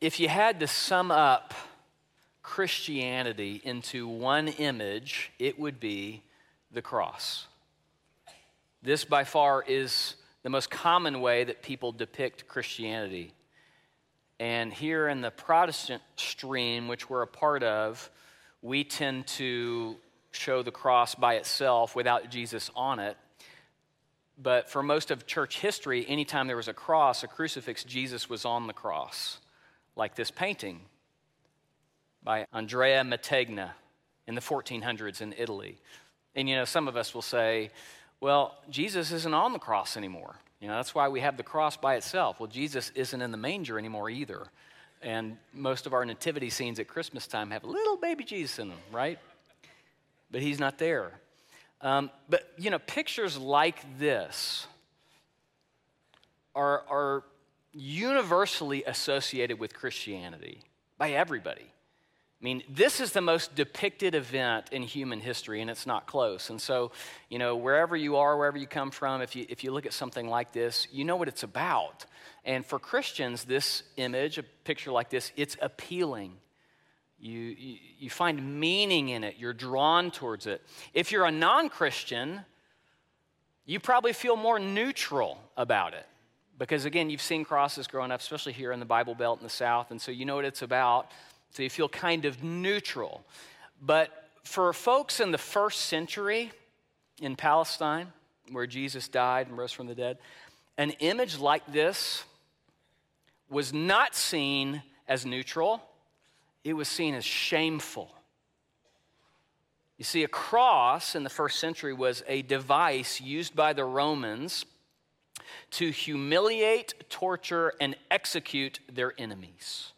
if you had to sum up Christianity into one image, it would be the cross. This, by far, is the most common way that people depict Christianity. And here in the Protestant stream, which we're a part of, we tend to show the cross by itself without Jesus on it. But for most of church history, anytime there was a cross, a crucifix, Jesus was on the cross, like this painting by Andrea Mantegna in the 1400s in Italy. And you know, some of us will say, well, Jesus isn't on the cross anymore. You know, that's why we have the cross by itself. Well, Jesus isn't in the manger anymore either. And most of our nativity scenes at Christmas time have a little baby Jesus in them, right? But he's not there. Um, but, you know, pictures like this are, are universally associated with Christianity by everybody. I mean, this is the most depicted event in human history, and it's not close. And so, you know, wherever you are, wherever you come from, if you, if you look at something like this, you know what it's about. And for Christians, this image, a picture like this, it's appealing. You, you, you find meaning in it, you're drawn towards it. If you're a non Christian, you probably feel more neutral about it. Because again, you've seen crosses growing up, especially here in the Bible Belt in the South, and so you know what it's about. So you feel kind of neutral. But for folks in the first century in Palestine, where Jesus died and rose from the dead, an image like this was not seen as neutral, it was seen as shameful. You see, a cross in the first century was a device used by the Romans to humiliate, torture, and execute their enemies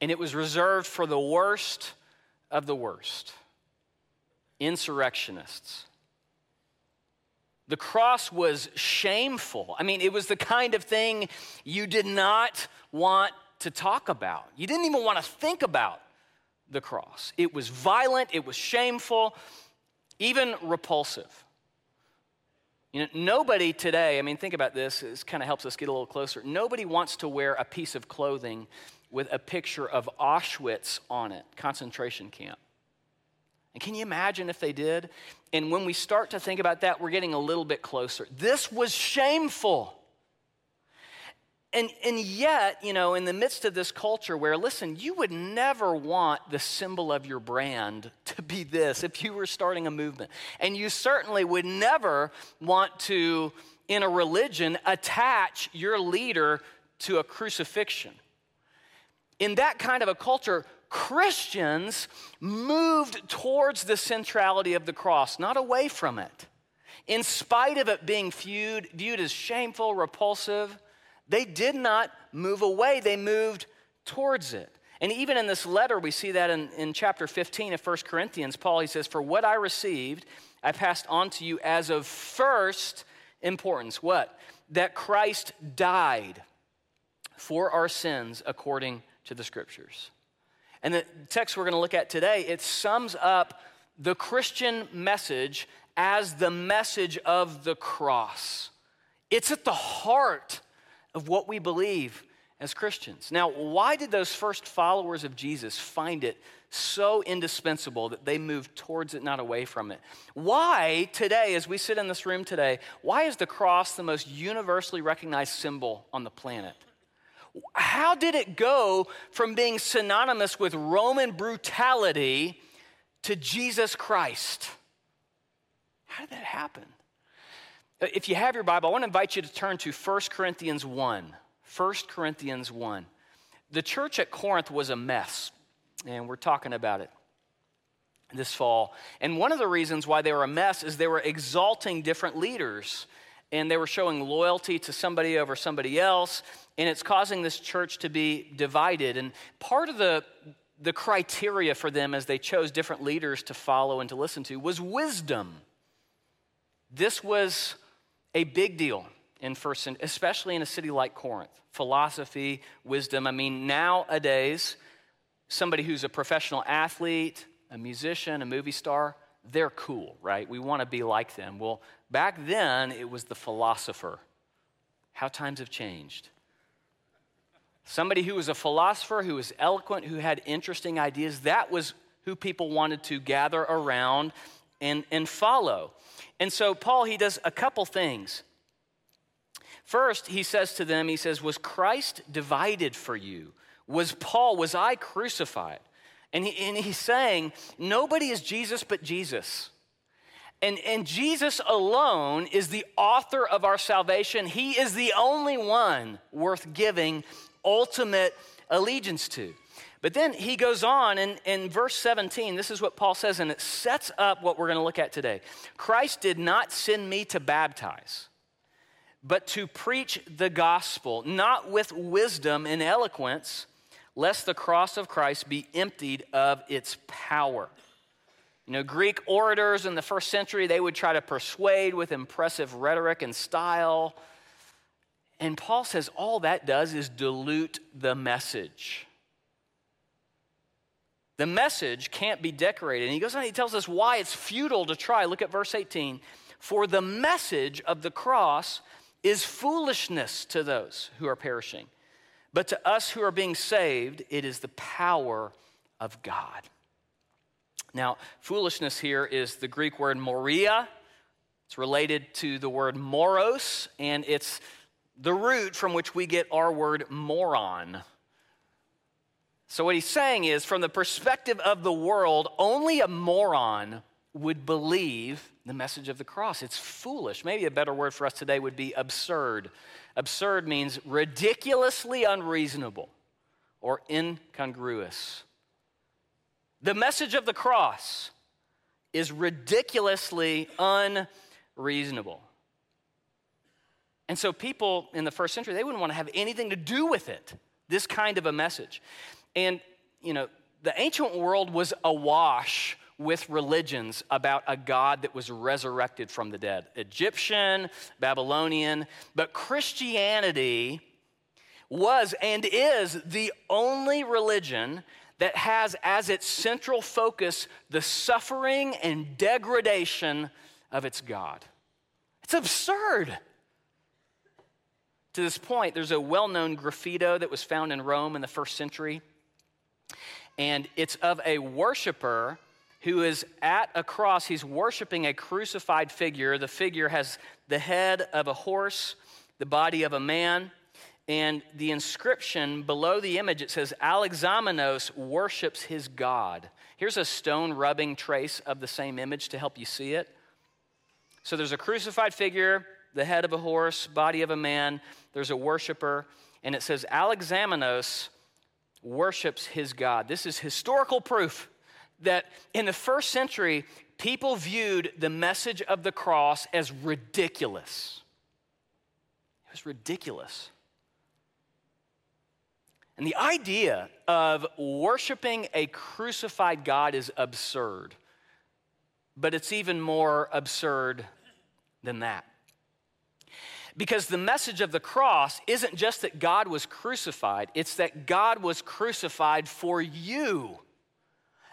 and it was reserved for the worst of the worst insurrectionists. The cross was shameful. I mean, it was the kind of thing you did not want to talk about. You didn't even want to think about the cross. It was violent, it was shameful, even repulsive. You know, nobody today, I mean, think about this, this kind of helps us get a little closer. Nobody wants to wear a piece of clothing with a picture of Auschwitz on it, concentration camp. And can you imagine if they did? And when we start to think about that, we're getting a little bit closer. This was shameful. And, and yet, you know, in the midst of this culture where, listen, you would never want the symbol of your brand to be this if you were starting a movement. And you certainly would never want to, in a religion, attach your leader to a crucifixion in that kind of a culture, Christians moved towards the centrality of the cross, not away from it. In spite of it being viewed, viewed as shameful, repulsive, they did not move away, they moved towards it. And even in this letter, we see that in, in chapter 15 of 1 Corinthians, Paul, he says, For what I received, I passed on to you as of first importance. What? That Christ died for our sins according to the scriptures. And the text we're going to look at today, it sums up the Christian message as the message of the cross. It's at the heart of what we believe as Christians. Now, why did those first followers of Jesus find it so indispensable that they moved towards it, not away from it? Why, today, as we sit in this room today, why is the cross the most universally recognized symbol on the planet? How did it go from being synonymous with Roman brutality to Jesus Christ? How did that happen? Uh, if you have your Bible, I want to invite you to turn to 1 Corinthians 1. 1 Corinthians 1. The church at Corinth was a mess, and we're talking about it this fall. And one of the reasons why they were a mess is they were exalting different leaders and they were showing loyalty to somebody over somebody else, and it's causing this church to be divided. And part of the the criteria for them as they chose different leaders to follow and to listen to was wisdom. This was a big deal in first, century, especially in a city like Corinth. Philosophy, wisdom. I mean, nowadays, somebody who's a professional athlete, a musician, a movie star, they're cool, right? We want to be like them. Well, back then, it was the philosopher. How times have changed. somebody who was a philosopher, who was eloquent, who had interesting ideas. That was who people wanted to gather around and, and follow. And so Paul, he does a couple things. First, he says to them, he says, Was Christ divided for you? Was Paul, was I crucified? And, he, and he's saying, Nobody is Jesus but Jesus. And, and Jesus alone is the author of our salvation. He is the only one worth giving ultimate allegiance to. But then he goes on in, in verse 17, this is what Paul says, and it sets up what we're going to look at today. Christ did not send me to baptize, but to preach the gospel, not with wisdom and eloquence, lest the cross of Christ be emptied of its power. You know, Greek orators in the first century, they would try to persuade with impressive rhetoric and style. And Paul says all that does is dilute the message. The message can't be decorated. And he goes on, he tells us why it's futile to try. Look at verse 18. For the message of the cross is foolishness to those who are perishing, but to us who are being saved, it is the power of God. Now, foolishness here is the Greek word moria. It's related to the word moros, and it's the root from which we get our word moron. So, what he's saying is, from the perspective of the world, only a moron would believe the message of the cross. It's foolish. Maybe a better word for us today would be absurd. Absurd means ridiculously unreasonable or incongruous. The message of the cross is ridiculously unreasonable. And so people in the first century, they wouldn't want to have anything to do with it, this kind of a message. And, you know, the ancient world was awash with religions about a God that was resurrected from the dead Egyptian, Babylonian, but Christianity was and is the only religion that has as its central focus the suffering and degradation of its God. It's absurd. To this point, there's a well known graffito that was found in Rome in the first century and it's of a worshiper who is at a cross. He's worshiping a crucified figure. The figure has the head of a horse, the body of a man, and the inscription below the image it says, Alexamenos worships his God. Here's a stone rubbing trace of the same image to help you see it. So there's a crucified figure, the head of a horse, body of a man, there's a worshiper, and it says, Alexamenos worships his God. This is historical proof that in the first century, people viewed the message of the cross as ridiculous. It was ridiculous. And the idea of worshiping a crucified God is absurd. But it's even more absurd than that. Because the message of the cross isn't just that God was crucified, it's that God was crucified for you.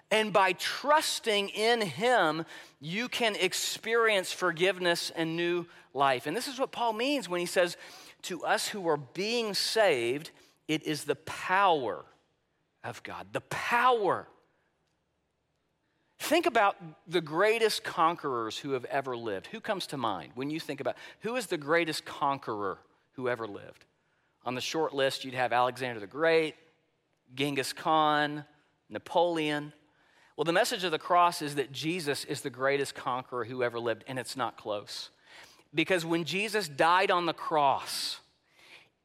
And by trusting in Him, you can experience forgiveness and new life. And this is what Paul means when he says, To us who are being saved, it is the power of God. The power Think about the greatest conquerors who have ever lived. Who comes to mind when you think about who is the greatest conqueror who ever lived? On the short list, you'd have Alexander the Great, Genghis Khan, Napoleon. Well, the message of the cross is that Jesus is the greatest conqueror who ever lived, and it's not close. Because when Jesus died on the cross,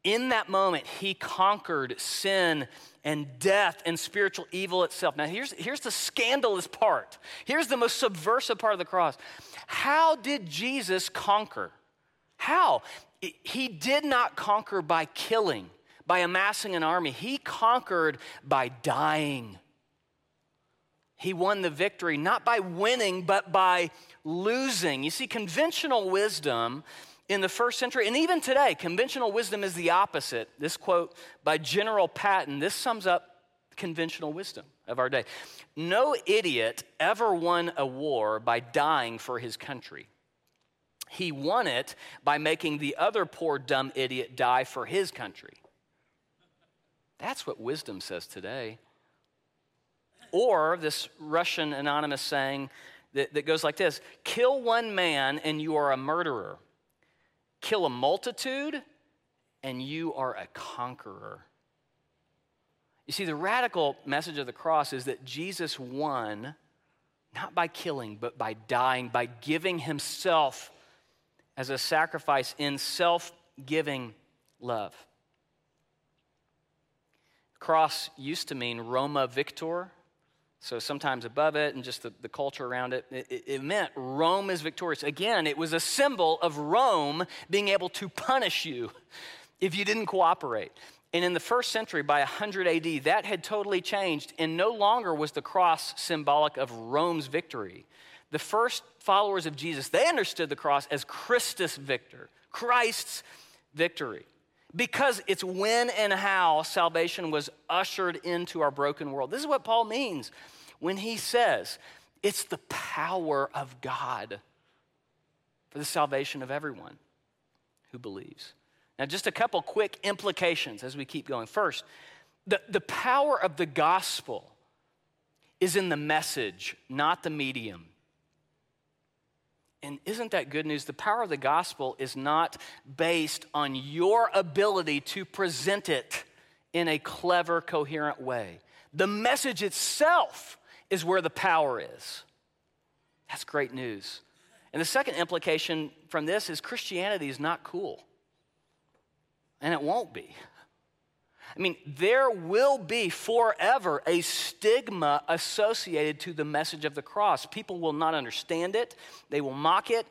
in that moment, he conquered sin and death and spiritual evil itself. Now, here's, here's the scandalous part. Here's the most subversive part of the cross. How did Jesus conquer? How? He did not conquer by killing, by amassing an army. He conquered by dying. He won the victory not by winning, but by losing. You see, conventional wisdom in the first century, and even today, conventional wisdom is the opposite. This quote by General Patton, this sums up conventional wisdom of our day. No idiot ever won a war by dying for his country. He won it by making the other poor dumb idiot die for his country. That's what wisdom says today. Or this Russian anonymous saying that, that goes like this Kill one man and you are a murderer, kill a multitude and you are a conqueror. You see, the radical message of the cross is that Jesus won not by killing, but by dying, by giving himself as a sacrifice in self giving love. Cross used to mean Roma Victor, so sometimes above it and just the, the culture around it, it, it meant Rome is victorious. Again, it was a symbol of Rome being able to punish you if you didn't cooperate. And in the first century, by 100 AD, that had totally changed, and no longer was the cross symbolic of Rome's victory. The first followers of Jesus, they understood the cross as Christus victor, Christ's victory. Because it's when and how salvation was ushered into our broken world. This is what Paul means when he says it's the power of God for the salvation of everyone who believes. Now, just a couple quick implications as we keep going. First, the, the power of the gospel is in the message, not the medium. And isn't that good news? The power of the gospel is not based on your ability to present it in a clever, coherent way. The message itself is where the power is. That's great news. And the second implication from this is Christianity is not cool and it won't be. I mean, there will be forever a stigma associated to the message of the cross. People will not understand it, they will mock it.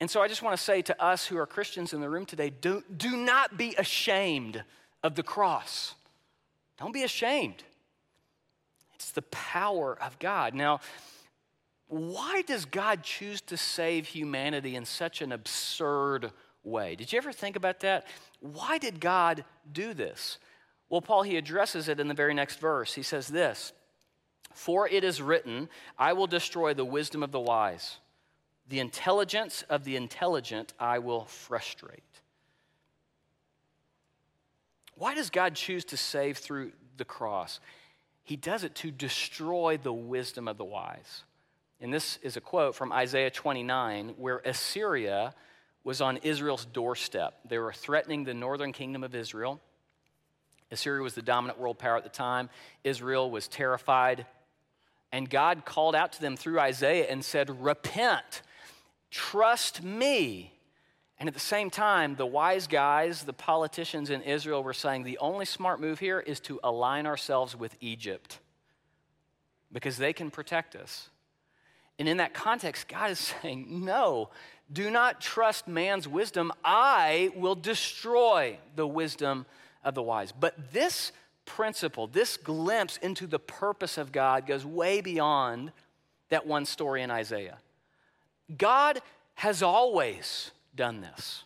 And so I just want to say to us who are Christians in the room today do, do not be ashamed of the cross. Don't be ashamed. It's the power of God. Now, why does God choose to save humanity in such an absurd way. Did you ever think about that? Why did God do this? Well, Paul, he addresses it in the very next verse. He says this For it is written, I will destroy the wisdom of the wise, the intelligence of the intelligent I will frustrate. Why does God choose to save through the cross? He does it to destroy the wisdom of the wise. And this is a quote from Isaiah 29, where Assyria was on Israel's doorstep. They were threatening the northern kingdom of Israel. Assyria was the dominant world power at the time. Israel was terrified. And God called out to them through Isaiah and said, Repent, trust me. And at the same time, the wise guys, the politicians in Israel were saying the only smart move here is to align ourselves with Egypt because they can protect us. And in that context, God is saying, No, do not trust man's wisdom. I will destroy the wisdom of the wise. But this principle, this glimpse into the purpose of God, goes way beyond that one story in Isaiah. God has always done this.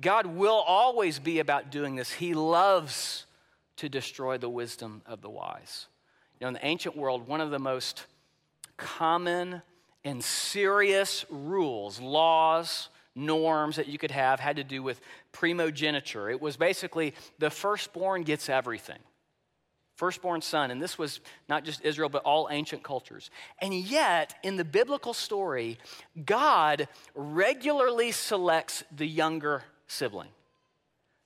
God will always be about doing this. He loves to destroy the wisdom of the wise. You know, in the ancient world, one of the most common and serious rules, laws, norms that you could have had to do with primogeniture. It was basically the firstborn gets everything. Firstborn son, and this was not just Israel, but all ancient cultures. And yet, in the biblical story, God regularly selects the younger sibling.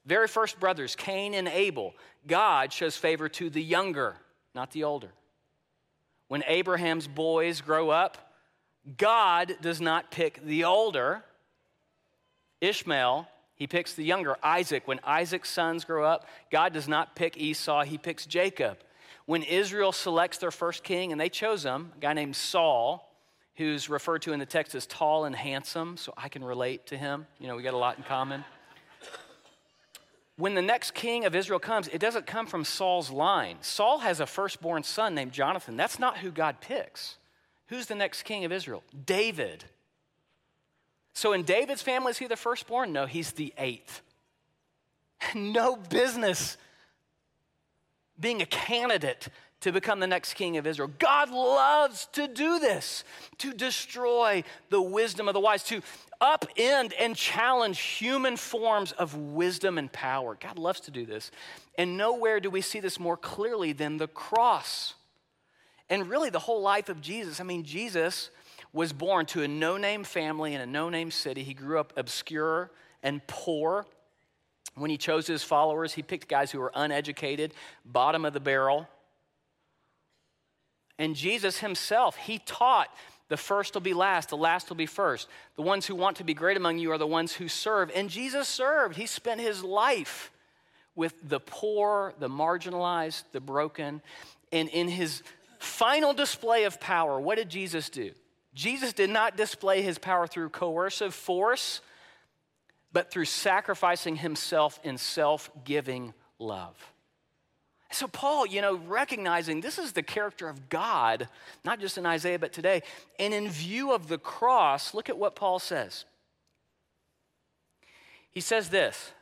Very first brothers, Cain and Abel, God shows favor to the younger, not the older. When Abraham's boys grow up, God does not pick the older, Ishmael, he picks the younger, Isaac. When Isaac's sons grow up, God does not pick Esau, he picks Jacob. When Israel selects their first king, and they chose him, a guy named Saul, who's referred to in the text as tall and handsome, so I can relate to him. You know, we got a lot in common. When the next king of Israel comes, it doesn't come from Saul's line. Saul has a firstborn son named Jonathan. That's not who God picks. Who's the next king of Israel? David. So in David's family, is he the firstborn? No, he's the eighth. No business being a candidate to become the next king of Israel. God loves to do this, to destroy the wisdom of the wise, to upend and challenge human forms of wisdom and power. God loves to do this. And nowhere do we see this more clearly than the cross. And really, the whole life of Jesus. I mean, Jesus was born to a no name family in a no name city. He grew up obscure and poor. When he chose his followers, he picked guys who were uneducated, bottom of the barrel. And Jesus himself, he taught the first will be last, the last will be first. The ones who want to be great among you are the ones who serve. And Jesus served. He spent his life with the poor, the marginalized, the broken. And in his final display of power, what did Jesus do? Jesus did not display his power through coercive force, but through sacrificing himself in self giving love. So, Paul, you know, recognizing this is the character of God, not just in Isaiah, but today, and in view of the cross, look at what Paul says. He says this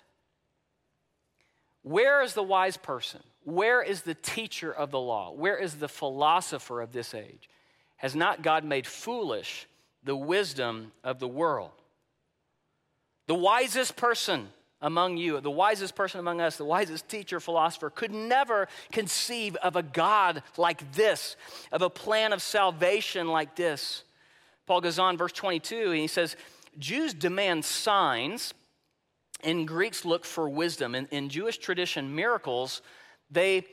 Where is the wise person? Where is the teacher of the law? Where is the philosopher of this age? Has not God made foolish the wisdom of the world? The wisest person among you, the wisest person among us, the wisest teacher, philosopher, could never conceive of a God like this, of a plan of salvation like this. Paul goes on, verse 22, and he says, Jews demand signs, and Greeks look for wisdom. In, in Jewish tradition, miracles, they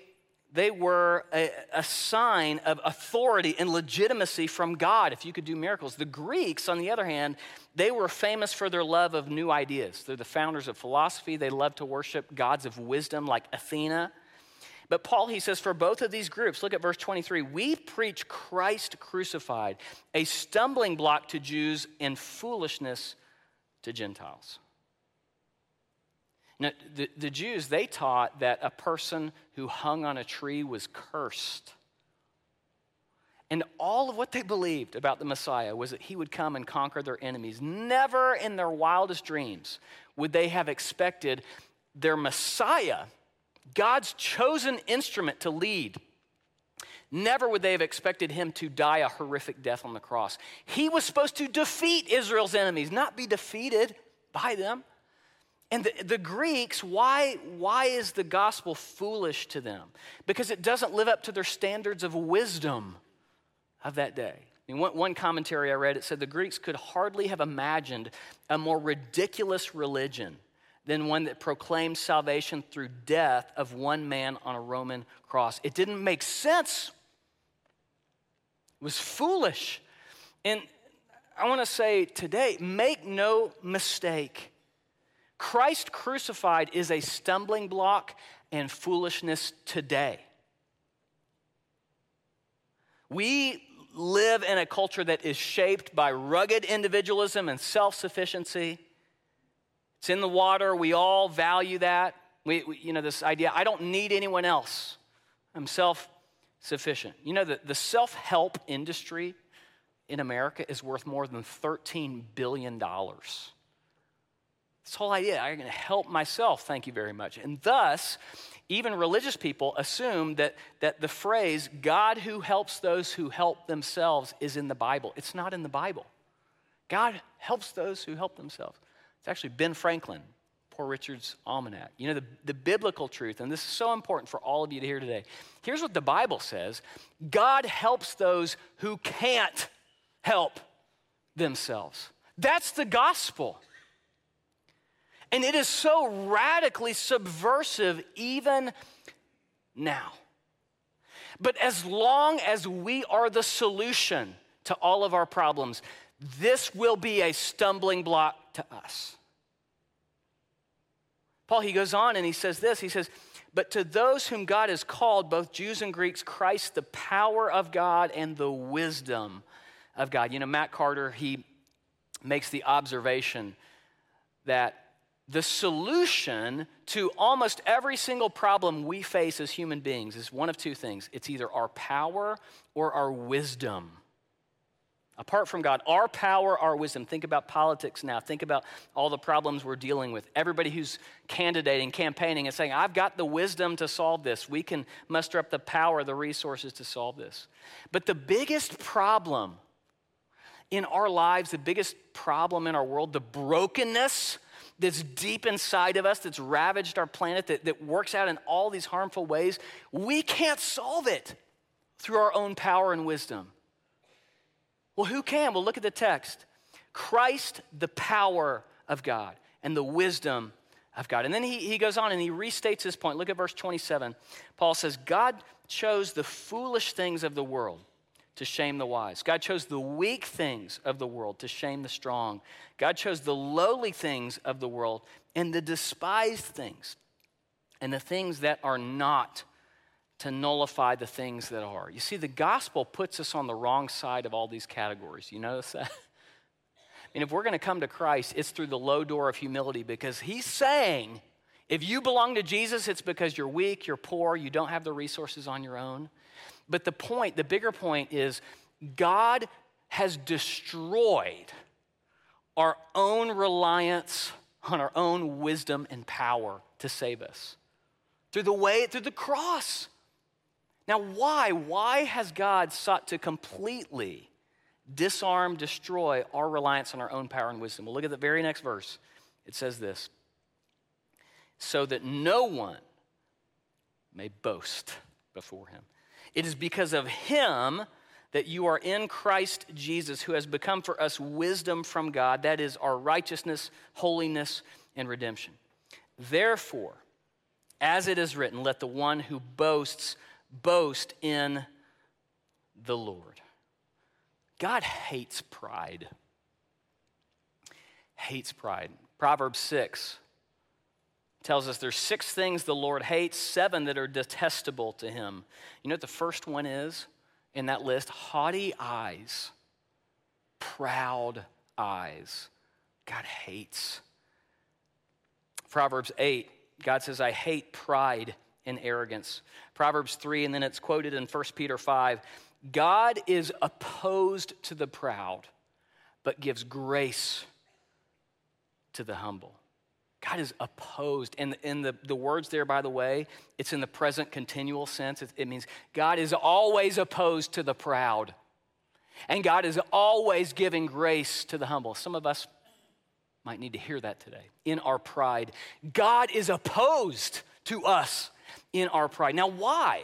they were a, a, sign of authority and legitimacy from God if you could do miracles. The Greeks, on the other hand, they were famous for their love of new ideas. They're the founders of philosophy. They love to worship gods of wisdom like Athena. But Paul, he says, for both of these groups, look at verse 23 we preach Christ crucified, a stumbling block to Jews and foolishness to Gentiles. Now, the, the Jews, they taught that a person who hung on a tree was cursed. And all of what they believed about the Messiah was that he would come and conquer their enemies. Never in their wildest dreams would they have expected their Messiah, God's chosen instrument to lead, never would they have expected him to die a horrific death on the cross. He was supposed to defeat Israel's enemies, not be defeated by them. And the, the, Greeks, why, why is the gospel foolish to them? Because it doesn't live up to their standards of wisdom of that day. I mean, one, one commentary I read, it said the Greeks could hardly have imagined a more ridiculous religion than one that proclaimed salvation through death of one man on a Roman cross. It didn't make sense. It was foolish. And I want to say today, make no mistake Christ crucified is a stumbling block and foolishness today. We live in a culture that is shaped by rugged individualism and self sufficiency. It's in the water. We all value that. We, we, you know, this idea I don't need anyone else, I'm self sufficient. You know, the, the self help industry in America is worth more than $13 billion. This whole idea, I'm going to help myself, thank you very much. And thus, even religious people assume that, that the phrase, God who helps those who help themselves, is in the Bible. It's not in the Bible. God helps those who help themselves. It's actually Ben Franklin, Poor Richard's Almanac. You know, the, the biblical truth, and this is so important for all of you to hear today. Here's what the Bible says God helps those who can't help themselves. That's the gospel. And it is so radically subversive even now. But as long as we are the solution to all of our problems, this will be a stumbling block to us. Paul, he goes on and he says this he says, But to those whom God has called, both Jews and Greeks, Christ, the power of God and the wisdom of God. You know, Matt Carter, he makes the observation that the solution to almost every single problem we face as human beings is one of two things it's either our power or our wisdom. Apart from God, our power, our wisdom. Think about politics now. Think about all the problems we're dealing with. Everybody who's candidating, campaigning, and saying, I've got the wisdom to solve this. We can muster up the power, the resources to solve this. But the biggest problem in our lives, the biggest problem in our world, the brokenness that's deep inside of us, that's ravaged our planet, that, that works out in all these harmful ways, we can't solve it through our own power and wisdom. Well, who can? Well, look at the text Christ, the power of God and the wisdom of God. And then he, he goes on and he restates his point. Look at verse 27. Paul says, God chose the foolish things of the world to shame the wise. God chose the weak things of the world to shame the strong. God chose the lowly things of the world and the despised things and the things that are not to nullify the things that are. You see, the gospel puts us on the wrong side of all these categories. You notice that? I mean, if we're going to come to Christ, it's through the low door of humility because he's saying, if you belong to Jesus, it's because you're weak, you're poor, you don't have the resources on your own. But the point, the bigger point is God has destroyed our own reliance on our own wisdom and power to save us through the way, through the cross. Now, why? Why has God sought to completely disarm, destroy our reliance on our own power and wisdom? Well, look at the very next verse. It says this so that no one may boast before him. It is because of him that you are in Christ Jesus, who has become for us wisdom from God, that is, our righteousness, holiness, and redemption. Therefore, as it is written, let the one who boasts boast in the Lord. God hates pride. Hates pride. Proverbs 6 tells us there's six things the Lord hates, seven that are detestable to him. You know what the first one is in that list? Haughty eyes, proud eyes. God hates. Proverbs 8, God says, I hate pride and arrogance. Proverbs 3, and then it's quoted in 1 Peter 5 God is opposed to the proud, but gives grace to the humble. God is opposed. And in the, the words there, by the way, it's in the present continual sense. It, it means God is always opposed to the proud. And God is always giving grace to the humble. Some of us might need to hear that today. In our pride, God is opposed to us in our pride. Now, why?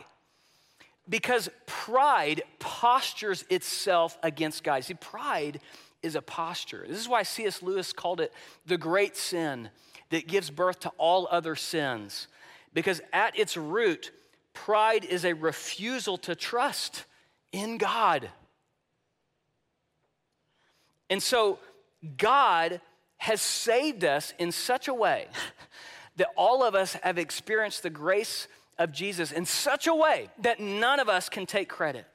Because pride postures itself against God. See, pride is a posture. This is why C.S. Lewis called it the great sin that gives birth to all other sins. Because at its root, pride is a refusal to trust in God. And so, God has saved us in such a way that all of us have experienced the grace of Jesus in such a way that none of us can take credit.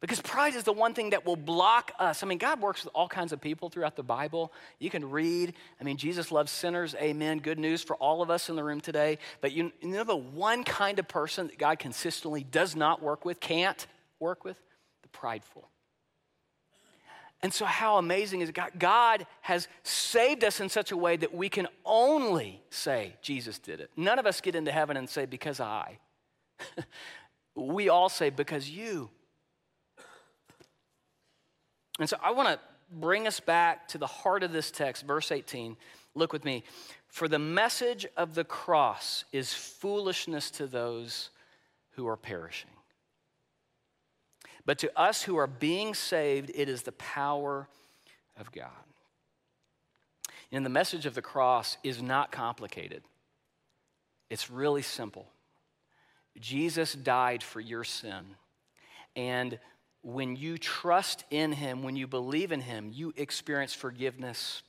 Because pride is the one thing that will block us. I mean, God works with all kinds of people throughout the Bible. You can read. I mean, Jesus loves sinners. Amen. Good news for all of us in the room today. But you, you know the one kind of person that God consistently does not work with, can't work with? The prideful. And so, how amazing is God? God has saved us in such a way that we can only say Jesus did it. None of us get into heaven and say, because I. we all say, because you. And so, I want to bring us back to the heart of this text, verse 18. Look with me. For the message of the cross is foolishness to those who are perishing. But to us who are being saved, it is the power of God. And the message of the cross is not complicated, it's really simple. Jesus died for your sin. And when you trust in him, when you believe in him, you experience forgiveness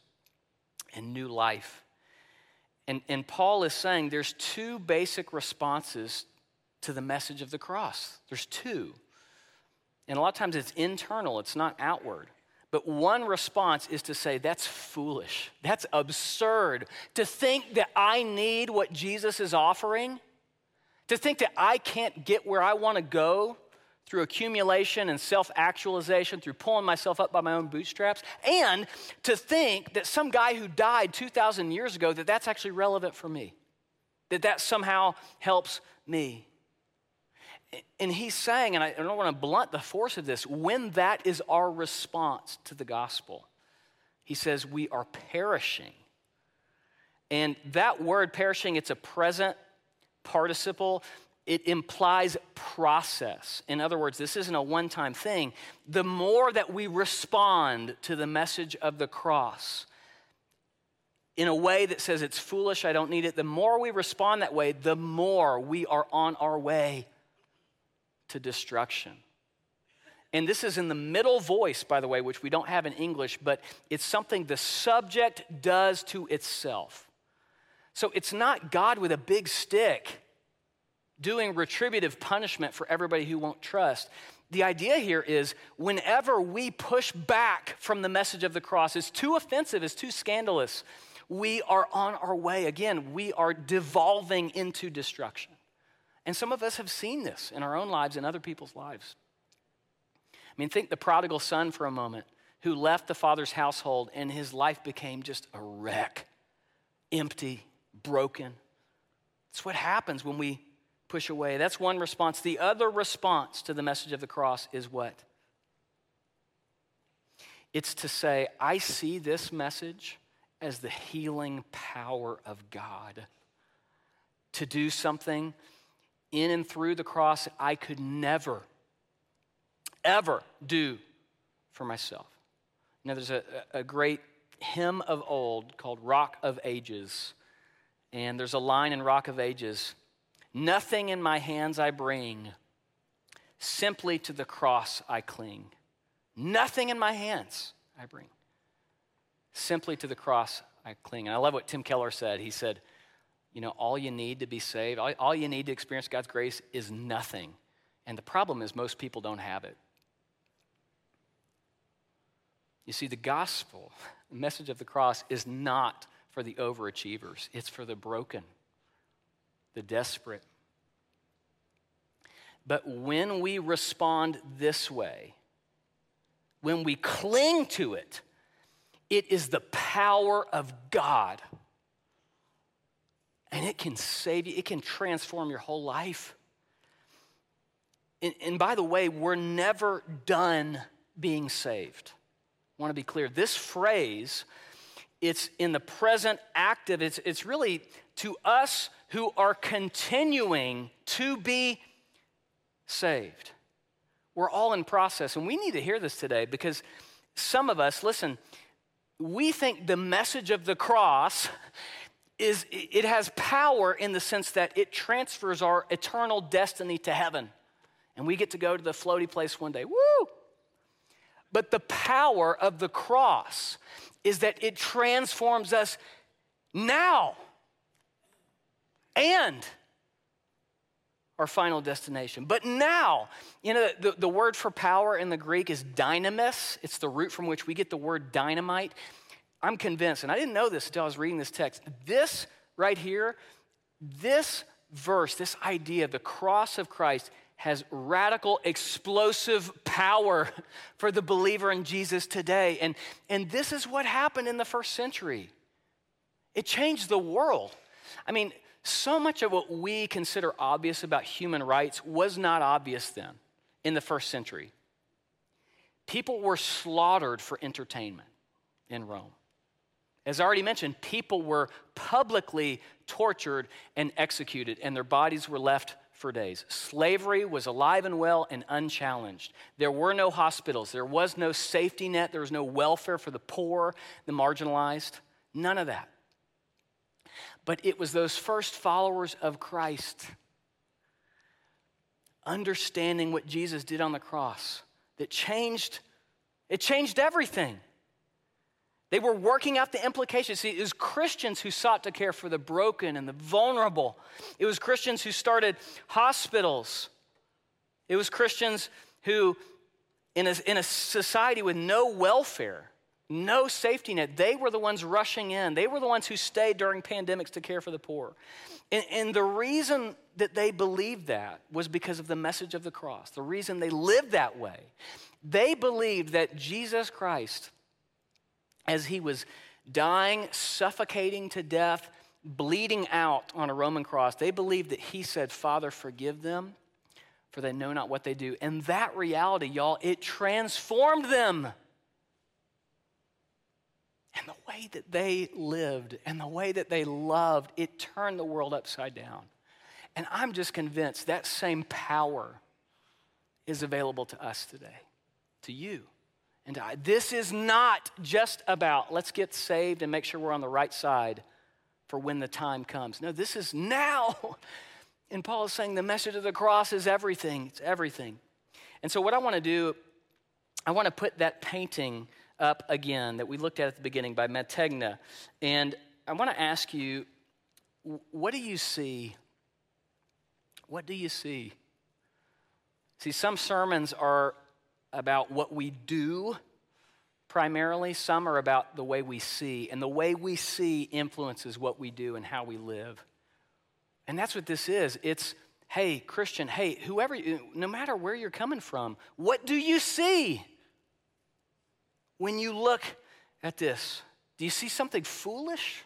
and new life. And, and Paul is saying there's two basic responses to the message of the cross. There's two. And a lot of times it's internal, it's not outward. But one response is to say, that's foolish. That's absurd. To think that I need what Jesus is offering, to think that I can't get where I want to go through accumulation and self actualization, through pulling myself up by my own bootstraps, and to think that some guy who died 2,000 years ago, that that's actually relevant for me, that that somehow helps me. And he's saying, and I don't want to blunt the force of this, when that is our response to the gospel, he says, we are perishing. And that word perishing, it's a present participle it implies process. In other words, this isn't a one time thing. The more that we respond to the message of the cross in a way that says it's foolish, I don't need it, the more we respond that way, the more we are on our way to destruction. And this is in the middle voice, by the way, which we don't have in English, but it's something the subject does to itself. So it's not God with a big stick doing retributive punishment for everybody who won't trust. The idea here is whenever we push back from the message of the cross, it's too offensive, it's too scandalous, we are on our way. Again, we are devolving into destruction. And some of us have seen this in our own lives and other people's lives. I mean, think the prodigal son for a moment who left the father's household and his life became just a wreck, empty, broken. It's what happens when we push away. That's one response. The other response to the message of the cross is what? It's to say, I see this message as the healing power of God to do something in and through the cross I could never, ever do for myself. Now, there's a, a great hymn of old called Rock of Ages. And there's a line in Rock of Ages Nothing in my hands I bring, simply to the cross I cling. Nothing in my hands I bring, simply to the cross I cling. And I love what Tim Keller said. He said, You know, all you need to be saved, all, all you need to experience God's grace is nothing. And the problem is, most people don't have it. You see, the gospel, the message of the cross, is not for the overachievers, it's for the broken the desperate. But when we respond this way, when we cling to it, it is the power of God. And it can save you, it can transform your whole life. And, and by the way, we're never done being saved. I want to be clear. This phrase, it's in the present active, it's, it's really to us who are continuing to be saved. We're all in process, and we need to hear this today because some of us, listen, we think the message of the cross is it has power in the sense that it transfers our eternal destiny to heaven. And we get to go to the floaty place one day. Woo! But the power of the cross is that it transforms us now and our final destination. But now, you know, the, the word for power in the Greek is dynamis. It's the root from which we get the word dynamite. I'm convinced, and I didn't know this until I was reading this text. This right here, this verse, this idea, of the cross of Christ, has radical, explosive power for the believer in Jesus today. And, and this is what happened in the first century. It changed the world. I mean, so much of what we consider obvious about human rights was not obvious then in the first century. People were slaughtered for entertainment in Rome. As I already mentioned, people were publicly tortured and executed, and their bodies were left for days. Slavery was alive and well and unchallenged. There were no hospitals, there was no safety net, there was no welfare for the poor, the marginalized, none of that. But it was those first followers of Christ understanding what Jesus did on the cross that changed it changed everything. They were working out the implications. See, it was Christians who sought to care for the broken and the vulnerable. It was Christians who started hospitals. It was Christians who, in a, in a society with no welfare, No safety net. They were the ones rushing in. They were the ones who stayed during pandemics to care for the poor. And, and, the reason that they believed that was because of the message of the cross. The reason they lived that way. They believed that Jesus Christ, as he was dying, suffocating to death, bleeding out on a Roman cross, they believed that he said, Father, forgive them, for they know not what they do. And that reality, y'all, it transformed them. And the way that they lived and the way that they loved, it turned the world upside down. And I'm just convinced that same power is available to us today, to you and I. This is not just about let's get saved and make sure we're on the right side for when the time comes. No, this is now. And Paul is saying the message of the cross is everything. It's everything. And so, what I want to do, I want to put that painting up again that we looked at at the beginning by Mantegna. And I want to ask you, what do you see? What do you see? See, some sermons are about what we do primarily, some are about the way we see. And the way we see influences what we do and how we live. And that's what this is. It's, hey, Christian, hey, whoever, no matter where you're coming from, what do you see? When you look at this? Do you see something foolish?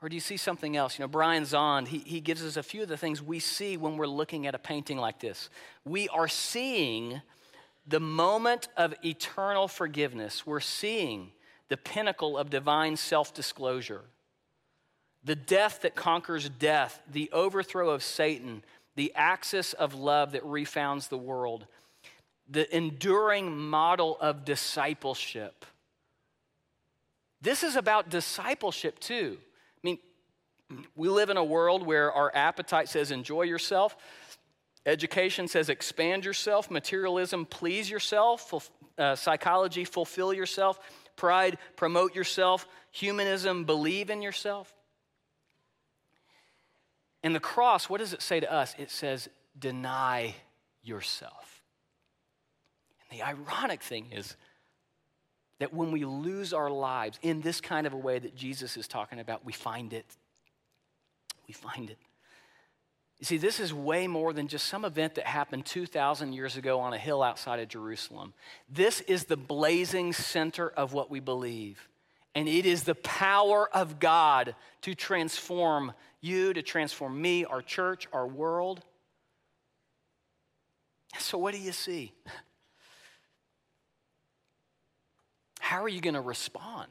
Or do you see something else? You know, Brian Zahnd, he, he gives us a few of the things we see when we're looking at a painting like this. We are seeing the moment of eternal forgiveness. We're seeing the pinnacle of divine self disclosure. The death that conquers death, the overthrow of Satan, the axis of love that refounds the world the enduring model of discipleship. This is about discipleship too. I mean, we live in a world where our appetite says enjoy yourself, education says expand yourself, materialism please yourself, uh, psychology fulfill yourself, pride promote yourself, humanism believe in yourself. And the cross, what does it say to us? It says deny yourself. The ironic thing is that when we lose our lives in this kind of a way that Jesus is talking about, we find it. We find it. You see, this is way more than just some event that happened 2,000 years ago on a hill outside of Jerusalem. This is the blazing center of what we believe. And it is the power of God to transform you, to transform me, our church, our world. So, what do you see? How are you going to respond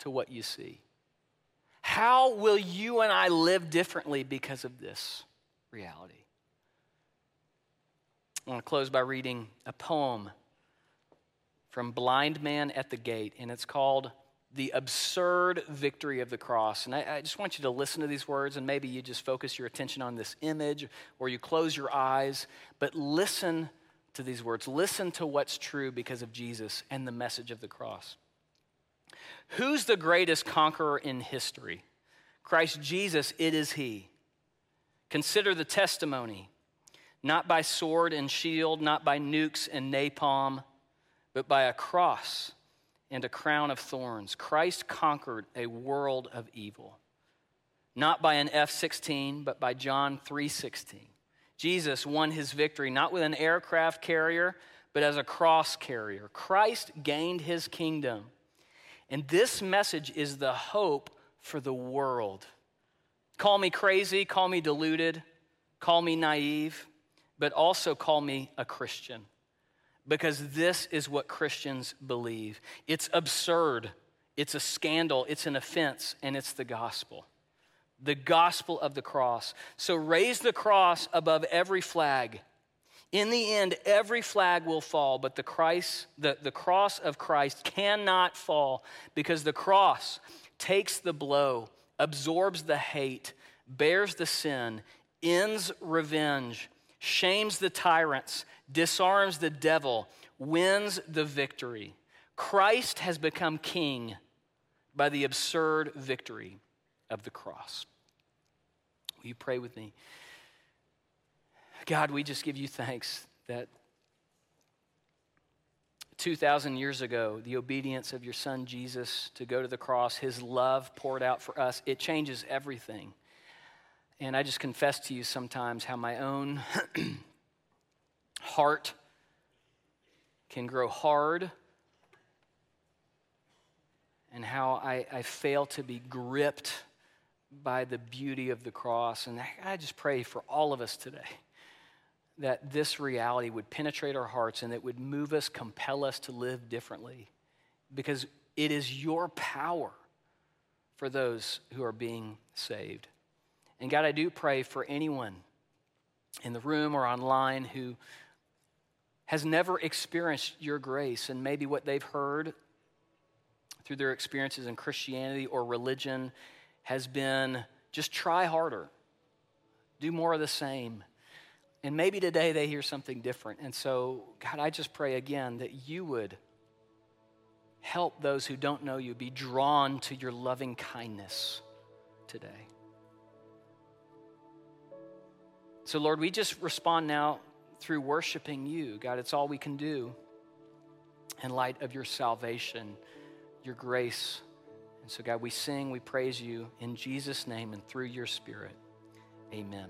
to what you see? How will you and I live differently because of this reality? I want to close by reading a poem from Blind Man at the Gate, and it's called The Absurd Victory of the Cross. And I, I, just want you to listen to these words, and maybe you just focus your attention on this image or you close your eyes, but listen to these words. Listen to what's true because of Jesus and the message of the cross. Who's the greatest conqueror in history? Christ Jesus, it is He. Consider the testimony, not by sword and shield, not by nukes and napalm, but by a cross and a crown of thorns. Christ conquered a world of evil, not by an F 16, but by John 3 16. Jesus won his victory not with an aircraft carrier, but as a cross carrier. Christ gained his kingdom. And this message is the hope for the world. Call me crazy, call me deluded, call me naive, but also call me a Christian. Because this is what Christians believe. It's absurd, it's a scandal, it's an offense, and it's the gospel the gospel of the cross. So raise the cross above every flag. In the end, every flag will fall, but the, Christ, the, the cross of Christ cannot fall because the cross takes the blow, absorbs the hate, bears the sin, ends revenge, shames the tyrants, disarms the devil, wins the victory. Christ has become king by the absurd victory of the cross. Will you pray with me? God, we just give you thanks that 2,000 years ago, the obedience of your son Jesus to go to the cross, his love poured out for us, it changes everything. And I just confess to you sometimes how my own heart can grow hard and how I, I fail to be gripped by the beauty of the cross. And I just pray for all of us today that this reality would penetrate our hearts and it would move us, compel us to live differently because it is your power for those who are being saved. And God, I do pray for anyone in the room or online who has never experienced your grace and maybe what they've heard through their experiences in Christianity or religion has been just try harder, do more of the same. And maybe today they hear something different. And so, God, I just pray again that you would help those who don't know you be drawn to your loving kindness today. So, Lord, we just respond now through worshiping you. God, it's all we can do in light of your salvation, your grace. And so, God, we sing, we praise you in Jesus' name and through your Spirit. Amen.